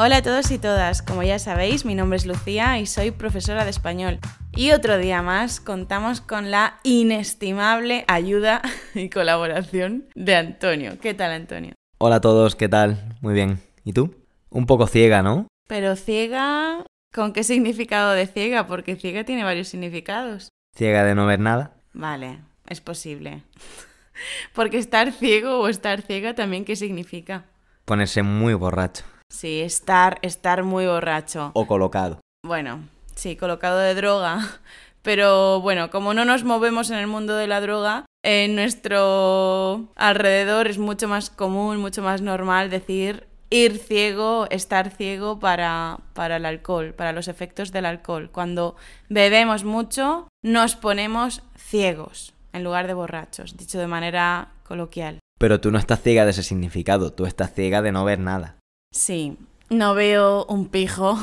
Hola a todos y todas, como ya sabéis, mi nombre es Lucía y soy profesora de español. Y otro día más contamos con la inestimable ayuda y colaboración de Antonio. ¿Qué tal, Antonio? Hola a todos, ¿qué tal? Muy bien. ¿Y tú? Un poco ciega, ¿no? Pero ciega, ¿con qué significado de ciega? Porque ciega tiene varios significados. ¿Ciega de no ver nada? Vale, es posible. Porque estar ciego o estar ciega también, ¿qué significa? Ponerse muy borracho. Sí, estar, estar muy borracho. O colocado. Bueno, sí, colocado de droga. Pero bueno, como no nos movemos en el mundo de la droga, en nuestro alrededor es mucho más común, mucho más normal decir ir ciego, estar ciego para, para el alcohol, para los efectos del alcohol. Cuando bebemos mucho, nos ponemos ciegos en lugar de borrachos, dicho de manera coloquial. Pero tú no estás ciega de ese significado, tú estás ciega de no ver nada. Sí, no veo un pijo,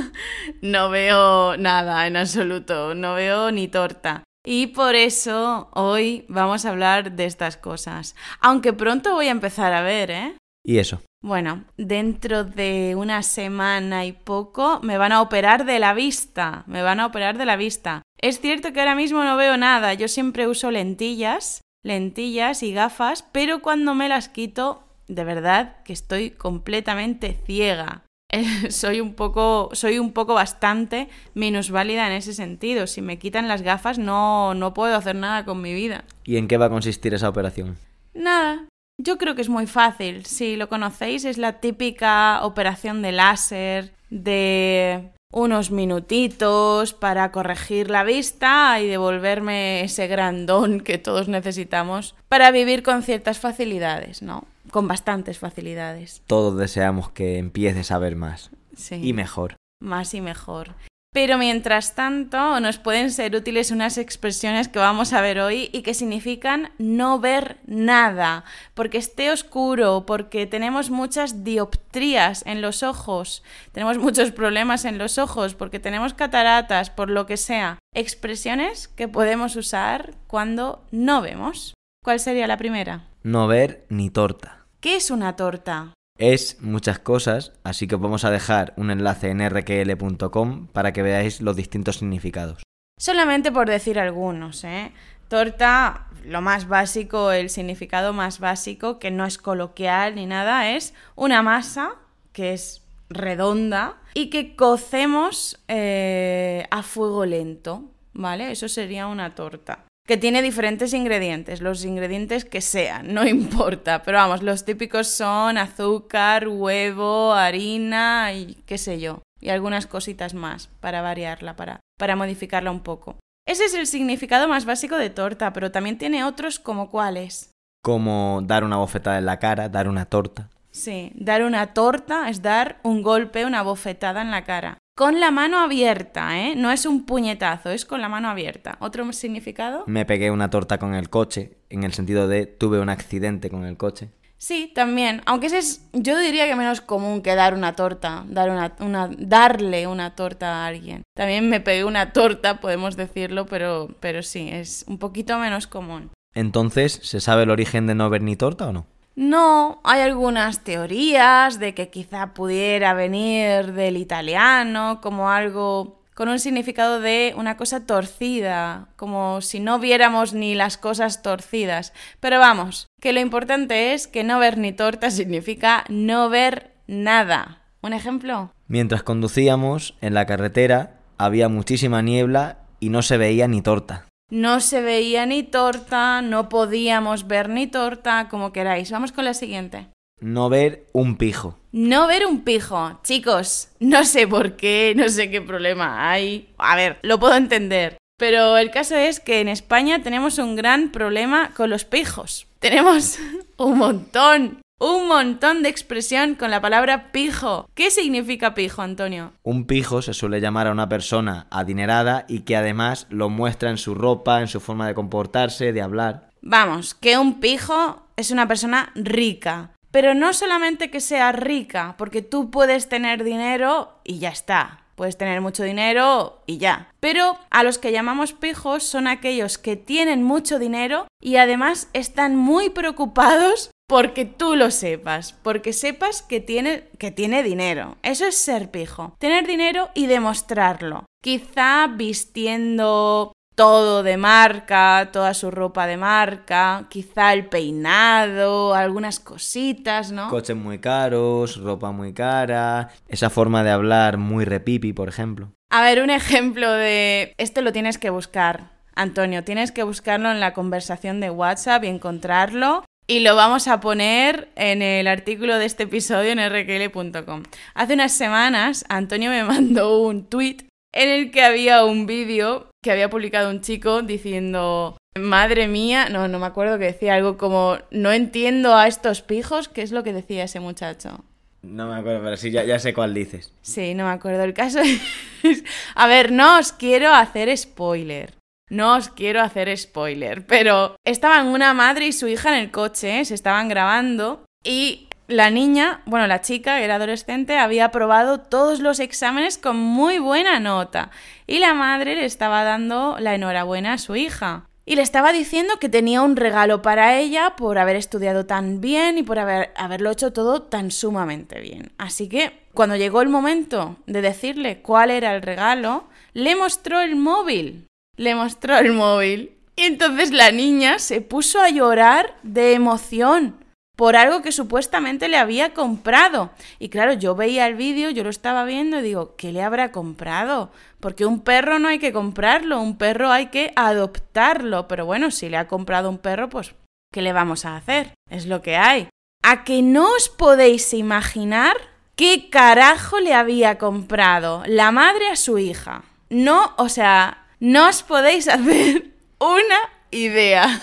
no veo nada en absoluto, no veo ni torta. Y por eso hoy vamos a hablar de estas cosas. Aunque pronto voy a empezar a ver, ¿eh? ¿Y eso? Bueno, dentro de una semana y poco me van a operar de la vista. Me van a operar de la vista. Es cierto que ahora mismo no veo nada. Yo siempre uso lentillas, lentillas y gafas, pero cuando me las quito, de verdad que estoy completamente ciega. soy un poco, soy un poco bastante minusválida en ese sentido. Si me quitan las gafas no, no puedo hacer nada con mi vida. ¿Y en qué va a consistir esa operación? Nada, yo creo que es muy fácil. Si lo conocéis, es la típica operación de láser de unos minutitos para corregir la vista y devolverme ese grandón que todos necesitamos para vivir con ciertas facilidades, ¿no? Con bastantes facilidades. Todos deseamos que empieces a ver más. Sí. Y mejor. Más y mejor. Pero mientras tanto, nos pueden ser útiles unas expresiones que vamos a ver hoy y que significan no ver nada, porque esté oscuro, porque tenemos muchas dioptrías en los ojos, tenemos muchos problemas en los ojos, porque tenemos cataratas, por lo que sea. Expresiones que podemos usar cuando no vemos. ¿Cuál sería la primera? No ver ni torta. ¿Qué es una torta? Es muchas cosas, así que vamos a dejar un enlace en rql.com para que veáis los distintos significados. Solamente por decir algunos, ¿eh? Torta, lo más básico, el significado más básico, que no es coloquial ni nada, es una masa que es redonda y que cocemos eh, a fuego lento, ¿vale? Eso sería una torta que tiene diferentes ingredientes, los ingredientes que sean, no importa, pero vamos, los típicos son azúcar, huevo, harina y qué sé yo, y algunas cositas más para variarla, para, para modificarla un poco. Ese es el significado más básico de torta, pero también tiene otros como cuáles. Como dar una bofetada en la cara, dar una torta. Sí, dar una torta es dar un golpe, una bofetada en la cara. Con la mano abierta, ¿eh? No es un puñetazo, es con la mano abierta. ¿Otro significado? Me pegué una torta con el coche, en el sentido de tuve un accidente con el coche. Sí, también. Aunque ese es, yo diría que menos común que dar una torta, dar una, una, darle una torta a alguien. También me pegué una torta, podemos decirlo, pero, pero sí, es un poquito menos común. Entonces, ¿se sabe el origen de no ver ni torta o no? No, hay algunas teorías de que quizá pudiera venir del italiano como algo con un significado de una cosa torcida, como si no viéramos ni las cosas torcidas. Pero vamos, que lo importante es que no ver ni torta significa no ver nada. ¿Un ejemplo? Mientras conducíamos en la carretera había muchísima niebla y no se veía ni torta. No se veía ni torta, no podíamos ver ni torta, como queráis. Vamos con la siguiente. No ver un pijo. No ver un pijo. Chicos, no sé por qué, no sé qué problema hay. A ver, lo puedo entender. Pero el caso es que en España tenemos un gran problema con los pijos. Tenemos un montón un montón de expresión con la palabra pijo. ¿Qué significa pijo, Antonio? Un pijo se suele llamar a una persona adinerada y que además lo muestra en su ropa, en su forma de comportarse, de hablar. Vamos, que un pijo es una persona rica. Pero no solamente que sea rica, porque tú puedes tener dinero y ya está. Puedes tener mucho dinero y ya. Pero a los que llamamos pijos son aquellos que tienen mucho dinero y además están muy preocupados porque tú lo sepas, porque sepas que tiene, que tiene dinero. Eso es ser pijo. Tener dinero y demostrarlo. Quizá vistiendo todo de marca, toda su ropa de marca, quizá el peinado, algunas cositas, ¿no? Coches muy caros, ropa muy cara, esa forma de hablar muy repipi, por ejemplo. A ver, un ejemplo de... Esto lo tienes que buscar, Antonio. Tienes que buscarlo en la conversación de WhatsApp y encontrarlo. Y lo vamos a poner en el artículo de este episodio en rkl.com. Hace unas semanas, Antonio me mandó un tweet en el que había un vídeo que había publicado un chico diciendo, madre mía, no, no me acuerdo que decía algo como, no entiendo a estos pijos, ¿qué es lo que decía ese muchacho? No me acuerdo, pero sí, ya, ya sé cuál dices. Sí, no me acuerdo. El caso es... A ver, no os quiero hacer spoiler. No os quiero hacer spoiler, pero estaban una madre y su hija en el coche, se estaban grabando y la niña, bueno, la chica, que era adolescente, había aprobado todos los exámenes con muy buena nota y la madre le estaba dando la enhorabuena a su hija. Y le estaba diciendo que tenía un regalo para ella por haber estudiado tan bien y por haber, haberlo hecho todo tan sumamente bien. Así que cuando llegó el momento de decirle cuál era el regalo, le mostró el móvil. Le mostró el móvil. Y entonces la niña se puso a llorar de emoción por algo que supuestamente le había comprado. Y claro, yo veía el vídeo, yo lo estaba viendo y digo, ¿qué le habrá comprado? Porque un perro no hay que comprarlo, un perro hay que adoptarlo. Pero bueno, si le ha comprado un perro, pues, ¿qué le vamos a hacer? Es lo que hay. ¿A que no os podéis imaginar qué carajo le había comprado la madre a su hija? No, o sea, no os podéis hacer una idea.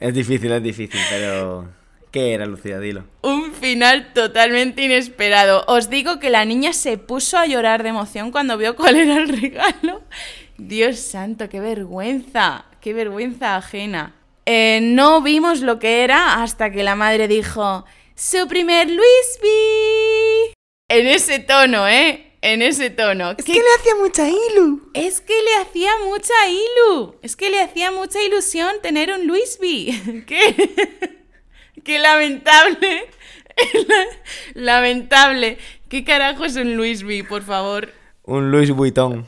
Es difícil, es difícil, pero... ¿Qué era, Lucía? Dilo. Un final totalmente inesperado. Os digo que la niña se puso a llorar de emoción cuando vio cuál era el regalo. Dios santo, qué vergüenza, qué vergüenza ajena. Eh, no vimos lo que era hasta que la madre dijo, su primer Luisby. En ese tono, ¿eh? En ese tono. Es que le hacía mucha ilu. Es que le hacía mucha ilu. Es que le hacía mucha ilusión tener un Luisby. ¿Qué? Qué lamentable. lamentable. ¿Qué carajo es un Louis V, por favor? Un Louis Vuitton.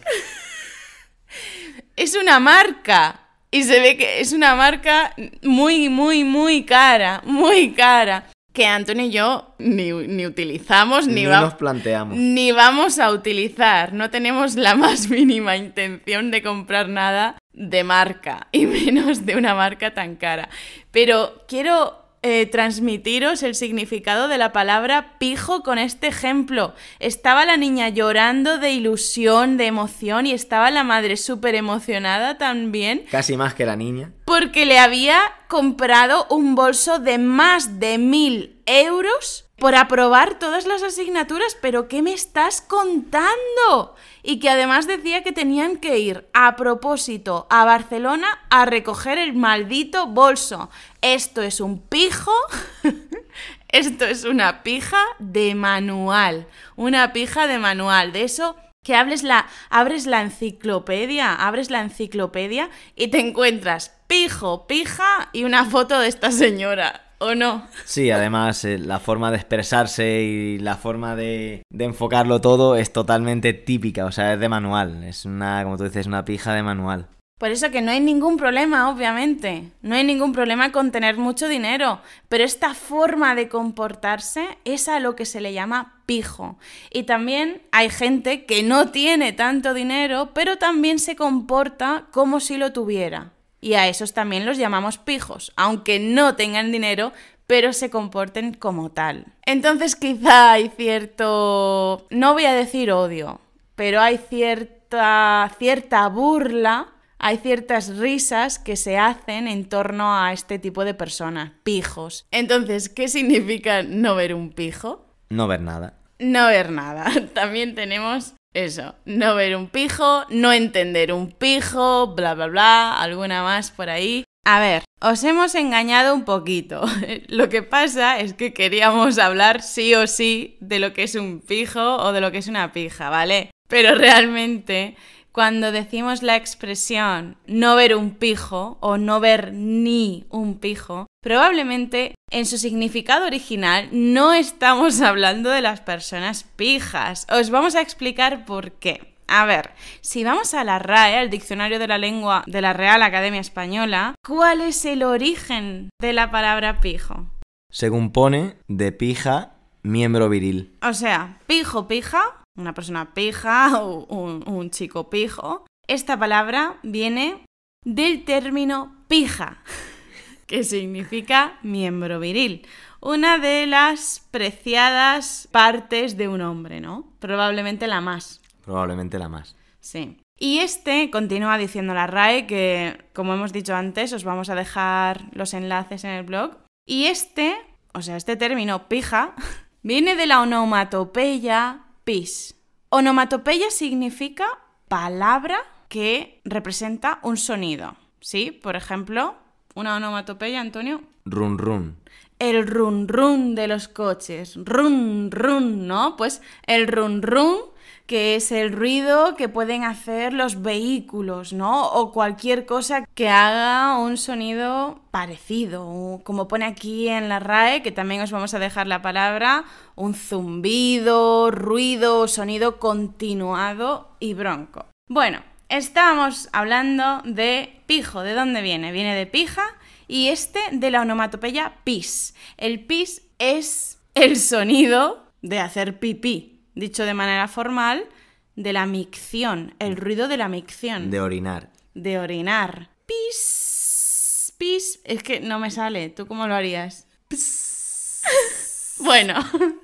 es una marca. Y se ve que es una marca muy, muy, muy cara. Muy cara. Que Antonio y yo ni, utilizamos ni, ni nos planteamos. Ni vamos a utilizar. No tenemos la más mínima intención de comprar nada de marca. Y menos de una marca tan cara. Pero quiero eh, transmitiros el significado de la palabra pijo con este ejemplo. Estaba la niña llorando de ilusión, de emoción y estaba la madre súper emocionada también. Casi más que la niña. Porque le había comprado un bolso de más de mil euros por aprobar todas las asignaturas, pero ¿qué me estás contando? Y que además decía que tenían que ir a propósito a Barcelona a recoger el maldito bolso. Esto es un pijo. Esto es una pija de manual. Una pija de manual. De eso que hables la, abres la enciclopedia, abres la enciclopedia y te encuentras pijo, pija y una foto de esta señora. ¿O no? Sí, además eh, la forma de expresarse y la forma de, de, enfocarlo todo es totalmente típica, o sea, es de manual, es una, como tú dices, una pija de manual. Por eso que no hay ningún problema, obviamente, no hay ningún problema con tener mucho dinero, pero esta forma de comportarse es a lo que se le llama pijo. Y también hay gente que no tiene tanto dinero, pero también se comporta como si lo tuviera y a esos también los llamamos pijos, aunque no tengan dinero, pero se comporten como tal. Entonces quizá hay cierto, no voy a decir odio, pero hay cierta, cierta burla, hay ciertas risas que se hacen en torno a este tipo de personas, pijos. Entonces, ¿qué significa no ver un pijo? No ver nada. No ver nada. También tenemos eso, no ver un pijo, no entender un pijo, bla, bla, bla, alguna más por ahí. A ver, os hemos engañado un poquito. Lo que pasa es que queríamos hablar sí o sí de lo que es un pijo o de lo que es una pija, ¿vale? Pero realmente cuando decimos la expresión no ver un pijo o no ver ni un pijo, probablemente en su significado original no estamos hablando de las personas pijas. Os vamos a explicar por qué. A ver, si vamos a la RAE, al Diccionario de la Lengua de la Real Academia Española, ¿cuál es el origen de la palabra pijo? Según pone, de pija, miembro viril. O sea, pijo, pija, una persona pija o un, un chico pijo. Esta palabra viene del término pija, que significa miembro viril. Una de las preciadas partes de un hombre, ¿no? Probablemente la más. Probablemente la más. Sí. Y este continúa diciendo la RAE que, como hemos dicho antes, os vamos a dejar los enlaces en el blog. Y este, o sea, este término pija, viene de la onomatopeya pis. Onomatopeya significa palabra que representa un sonido. ¿Sí? Por ejemplo, una onomatopeya, Antonio. Run run. El run run de los coches. Run run, ¿no? Pues el run run que es el ruido que pueden hacer los vehículos, ¿no? O cualquier cosa que haga un sonido parecido, como pone aquí en la RAE, que también os vamos a dejar la palabra, un zumbido, ruido, sonido continuado y bronco. Bueno, estábamos hablando de pijo, ¿de dónde viene? Viene de pija y este de la onomatopeya pis. El pis es el sonido de hacer pipí, dicho de manera formal, de la micción, el ruido de la micción. De orinar. De orinar. Pis, pis. Es que no me sale. ¿Tú cómo lo harías? Pis. bueno,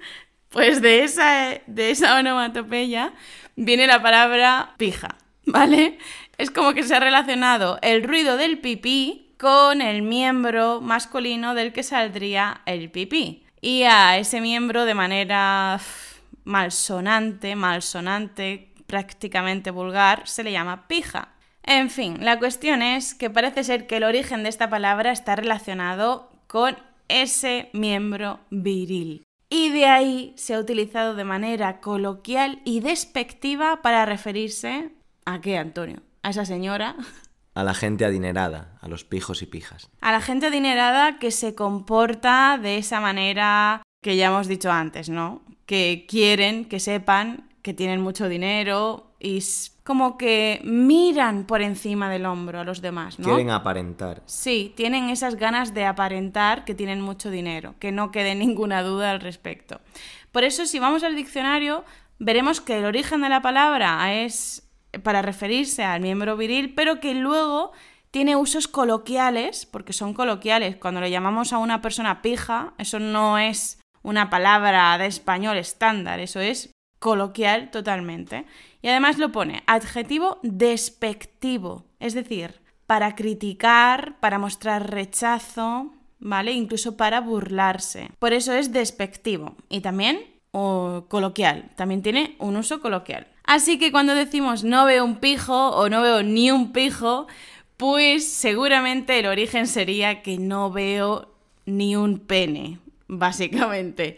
pues de esa, de esa onomatopeya viene la palabra pija, ¿vale? Es como que se ha relacionado el ruido del pipí con el miembro masculino del que saldría el pipí. Y a ese miembro de manera malsonante, malsonante, prácticamente vulgar, se le llama pija. En fin, la cuestión es que parece ser que el origen de esta palabra está relacionado con ese miembro viril. Y de ahí se ha utilizado de manera coloquial y despectiva para referirse a qué, Antonio? A esa señora. A la gente adinerada, a los pijos y pijas. A la gente adinerada que se comporta de esa manera que ya hemos dicho antes, ¿no? Que quieren que sepan que tienen mucho dinero y como que miran por encima del hombro a los demás, ¿no? Quieren aparentar. Sí, tienen esas ganas de aparentar que tienen mucho dinero, que no quede ninguna duda al respecto. Por eso, si vamos al diccionario, veremos que el origen de la palabra es para referirse al miembro viril, pero que luego tiene usos coloquiales, porque son coloquiales. Cuando le llamamos a una persona pija, eso no es una palabra de español estándar, eso es coloquial totalmente. Y además lo pone adjetivo despectivo, es decir, para criticar, para mostrar rechazo, ¿vale? Incluso para burlarse. Por eso es despectivo. Y también o coloquial, también tiene un uso coloquial. Así que cuando decimos no veo un pijo o no veo ni un pijo, pues seguramente el origen sería que no veo ni un pene, básicamente.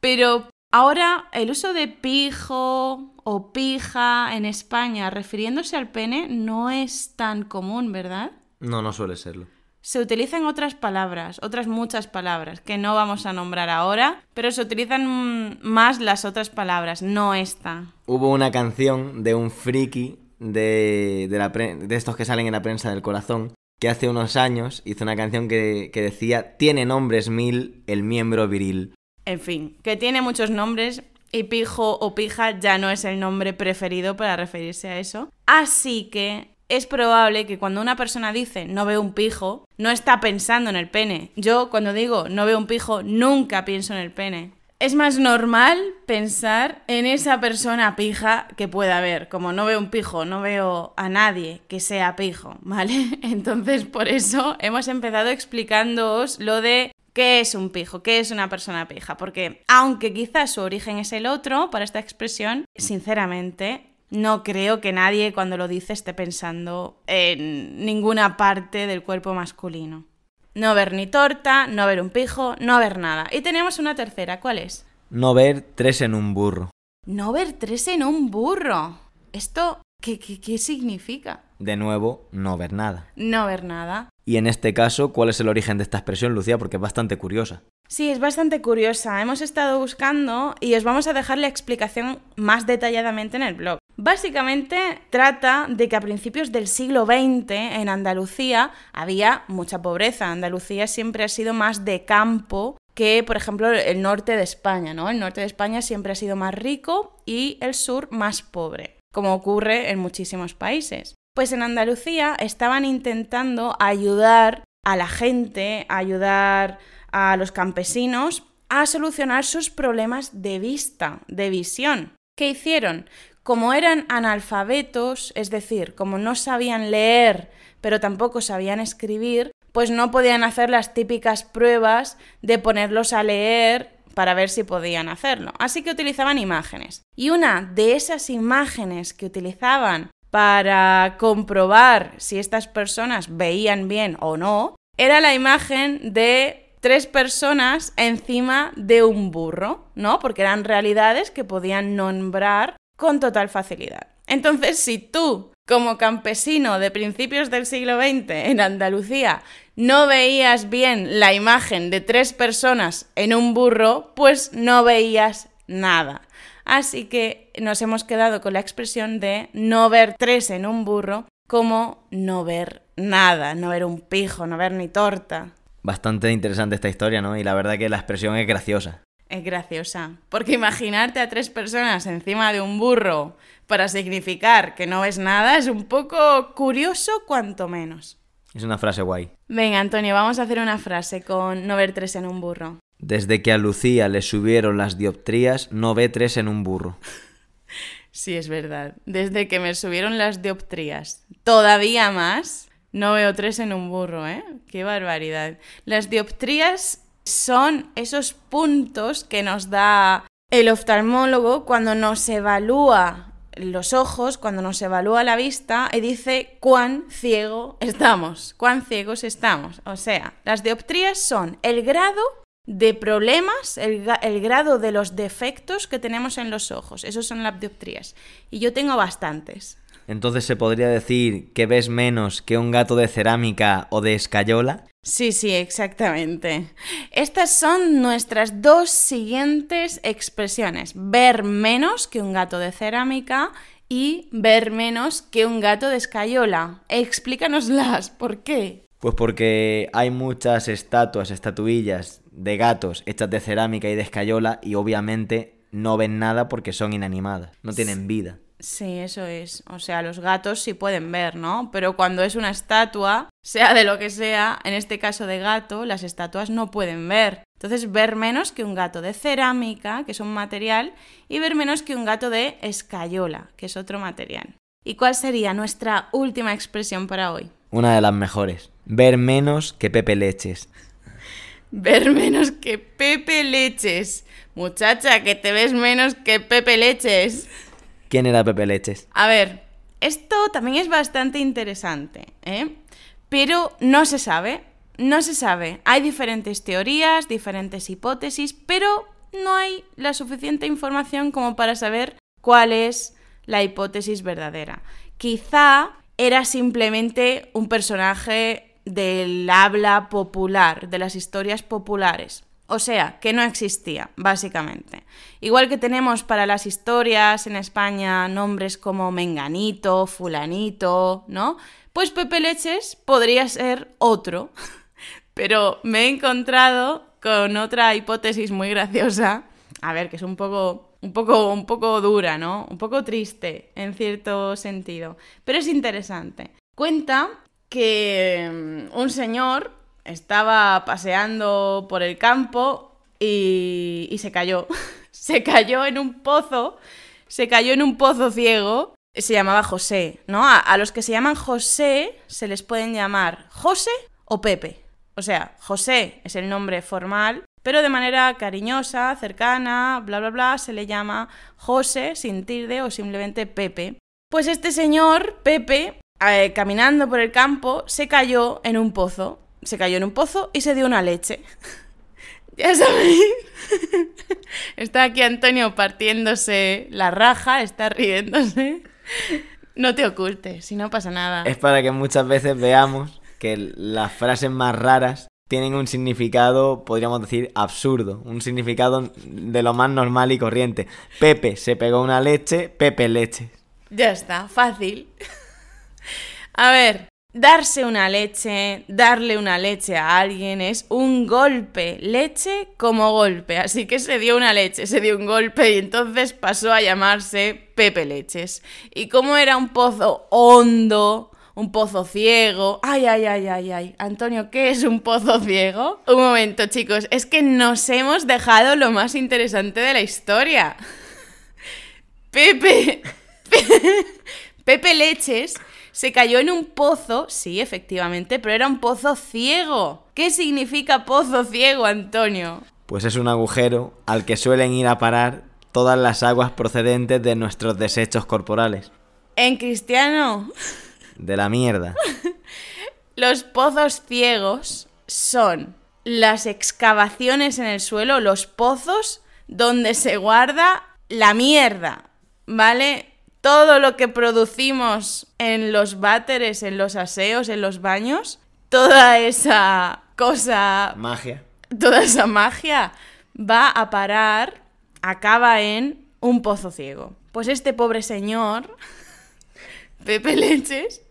Pero ahora el uso de pijo o pija en España refiriéndose al pene no es tan común, ¿verdad? No, no suele serlo. Se utilizan otras palabras, otras muchas palabras, que no vamos a nombrar ahora, pero se utilizan más las otras palabras, no esta. Hubo una canción de un friki de, de, la de estos que salen en la prensa del corazón que hace unos años hizo una canción que, decía Tiene nombres mil el miembro viril. En fin, que tiene muchos nombres y pijo o pija ya no es el nombre preferido para referirse a eso. Así que es probable que cuando una persona dice no veo un pijo, no está pensando en el pene. Yo cuando digo no veo un pijo, nunca pienso en el pene es más normal pensar en esa persona pija que pueda haber. Como no veo un pijo, no veo a nadie que sea pijo, ¿vale? Entonces, por eso hemos empezado explicándoos lo de qué es un pijo, qué es una persona pija. Porque aunque quizás su origen es el otro para esta expresión, sinceramente, no creo que nadie cuando lo dice esté pensando en ninguna parte del cuerpo masculino. No ver ni torta, no ver un pijo, no ver nada. Y tenemos una tercera, ¿cuál es? No ver tres en un burro. No ver tres en un burro. Esto ¿Qué, qué, qué significa? De nuevo, no ver nada. No ver nada. Y en este caso, ¿cuál es el origen de esta expresión, Lucía? Porque es bastante curiosa. Sí, es bastante curiosa. Hemos estado buscando y os vamos a dejar la explicación más detalladamente en el blog. Básicamente trata de que a principios del siglo XX en Andalucía había mucha pobreza. Andalucía siempre ha sido más de campo que, por ejemplo, el norte de España, ¿no? El norte de España siempre ha sido más rico y el sur más pobre, como ocurre en muchísimos países. Pues en Andalucía estaban intentando ayudar a la gente, ayudar a los campesinos a solucionar sus problemas de vista, de visión. ¿Qué hicieron? Como eran analfabetos, es decir, como no sabían leer, pero tampoco sabían escribir, pues no podían hacer las típicas pruebas de ponerlos a leer para ver si podían hacerlo. Así que utilizaban imágenes. Y una de esas imágenes que utilizaban para comprobar si estas personas veían bien o no, era la imagen de tres personas encima de un burro, ¿no? Porque eran realidades que podían nombrar con total facilidad. Entonces, si tú, como campesino de principios del siglo XX en Andalucía, no veías bien la imagen de tres personas en un burro, pues no veías nada. Así que nos hemos quedado con la expresión de no ver tres en un burro como no ver nada, no ver un pijo, no ver ni torta. Bastante interesante esta historia, ¿no? Y la verdad que la expresión es graciosa. Es graciosa, porque imaginarte a tres personas encima de un burro para significar que no ves nada es un poco curioso cuanto menos. Es una frase guay. Venga, Antonio, vamos a hacer una frase con no ver tres en un burro. Desde que a Lucía le subieron las dioptrías, no ve tres en un burro. Sí, es verdad. Desde que me subieron las dioptrías, todavía más, no veo tres en un burro, ¿eh? Qué barbaridad. Las dioptrías son esos puntos que nos da el oftalmólogo cuando nos evalúa los ojos, cuando nos evalúa la vista y dice cuán ciego estamos, cuán ciegos estamos. O sea, las dioptrías son el grado de problemas, el, grado de los defectos que tenemos en los ojos. Esos son las dioptrías. Y yo tengo bastantes. Entonces se podría decir que ves menos que un gato de cerámica o de escayola. Sí, sí, exactamente. Estas son nuestras dos siguientes expresiones. Ver menos que un gato de cerámica y ver menos que un gato de escayola. Explícanoslas, ¿por qué? Pues porque hay muchas estatuas, estatuillas de gatos hechas de cerámica y de escayola y obviamente no ven nada porque son inanimadas, no tienen vida. Sí, eso es. O sea, los gatos sí pueden ver, ¿no? Pero cuando es una estatua, sea de lo que sea, en este caso de gato, las estatuas no pueden ver. Entonces, ver menos que un gato de cerámica, que es un material, y ver menos que un gato de escayola, que es otro material. ¿Y cuál sería nuestra última expresión para hoy? Una de las mejores. Ver menos que Pepe Leches. Ver menos que Pepe Leches. Muchacha, que te ves menos que Pepe Leches. ¿Quién era Pepe Leches? A ver, esto también es bastante interesante, ¿eh? Pero no se sabe, no se sabe. Hay diferentes teorías, diferentes hipótesis, pero no hay la suficiente información como para saber cuál es la hipótesis verdadera. Quizá era simplemente un personaje del habla popular, de las historias populares. O sea, que no existía, básicamente. Igual que tenemos para las historias en España nombres como Menganito, Fulanito, ¿no? Pues Pepe Leches podría ser otro. Pero me he encontrado con otra hipótesis muy graciosa. A ver, que es un poco, un poco, un poco dura, ¿no? Un poco triste, en cierto sentido. Pero es interesante. Cuenta que mm, un señor estaba paseando por el campo y, se cayó. se cayó en un pozo, se cayó en un pozo ciego. Se llamaba José, ¿no? A, a los que se llaman José se les pueden llamar José o Pepe. O sea, José es el nombre formal, pero de manera cariñosa, cercana, bla, bla, bla, se le llama José, sin tilde o simplemente Pepe. Pues este señor, Pepe, eh, caminando por el campo, se cayó en un pozo se cayó en un pozo y se dio una leche. ya sabéis. está aquí Antonio partiéndose la raja, está riéndose. No te ocultes, si no pasa nada. Es para que muchas veces veamos que las frases más raras tienen un significado, podríamos decir, absurdo. Un significado de lo más normal y corriente. Pepe se pegó una leche, Pepe leche. Ya está, fácil. A ver, darse una leche, darle una leche a alguien es un golpe, leche como golpe. Así que se dio una leche, se dio un golpe y entonces pasó a llamarse Pepe Leches. Y como era un pozo hondo, un pozo ciego. Ay, ay, ay, ay, ay. Antonio, ¿qué es un pozo ciego? Un momento, chicos, es que nos hemos dejado lo más interesante de la historia. Pepe. Pepe Leches se cayó en un pozo, sí, efectivamente, pero era un pozo ciego. ¿Qué significa pozo ciego, Antonio? Pues es un agujero al que suelen ir a parar todas las aguas procedentes de nuestros desechos corporales. En cristiano. De la mierda. Los pozos ciegos son las excavaciones en el suelo, los pozos donde se guarda la mierda, ¿vale? Todo lo que producimos en los váteres, en los aseos, en los baños, toda esa cosa... Magia. Toda esa magia va a parar, acaba en un pozo ciego. Pues este pobre señor, Pepe Leches,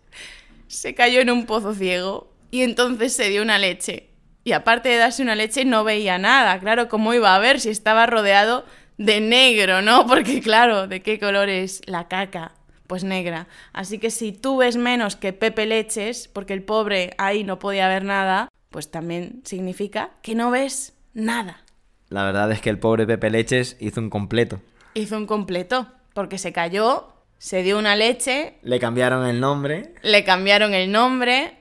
se cayó en un pozo ciego y entonces se dio una leche. Y aparte de darse una leche no veía nada, claro, ¿cómo iba a ver si estaba rodeado de negro, ¿no? Porque claro, ¿de qué color es la caca? Pues negra. Así que si tú ves menos que Pepe Leches, porque el pobre ahí no podía ver nada, pues también significa que no ves nada. La verdad es que el pobre Pepe Leches hizo un completo. Hizo un completo, porque se cayó, se dio una leche, Le cambiaron el nombre. le cambiaron el nombre.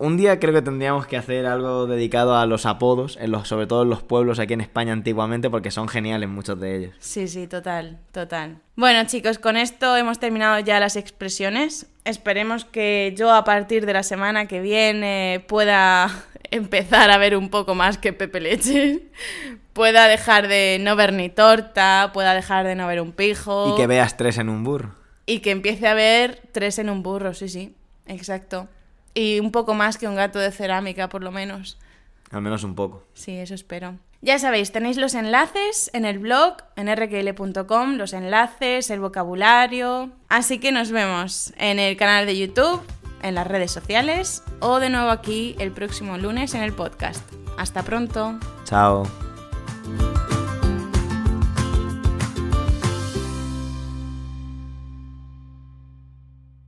Un día creo que tendríamos que hacer algo dedicado a los apodos, en los, sobre todo en los pueblos aquí en España antiguamente, porque son geniales muchos de ellos. Sí, sí, total, total. Bueno, chicos, con esto hemos terminado ya las expresiones. Esperemos que yo a partir de la semana que viene pueda empezar a ver un poco más que Pepe Leche. Pueda dejar de no ver ni torta, pueda dejar de no ver un pijo. Y que veas tres en un burro. Y que empiece a ver tres en un burro, sí, sí, exacto. Y un poco más que un gato de cerámica, por lo menos. Al menos un poco. Sí, eso espero. Ya sabéis, tenéis los enlaces en el blog, en rkl.com, los enlaces, el vocabulario. Así que nos vemos en el canal de YouTube, en las redes sociales o de nuevo aquí el próximo lunes en el podcast. Hasta pronto. Chao.